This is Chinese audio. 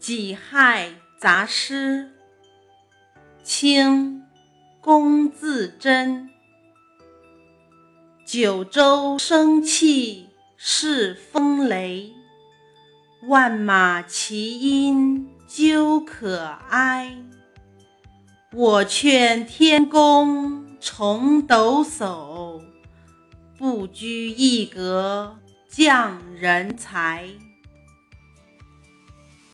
己亥杂诗清龚自珍。九州生气恃风雷万马齐喑究可哀。我劝天公重抖擞不拘一格降人才。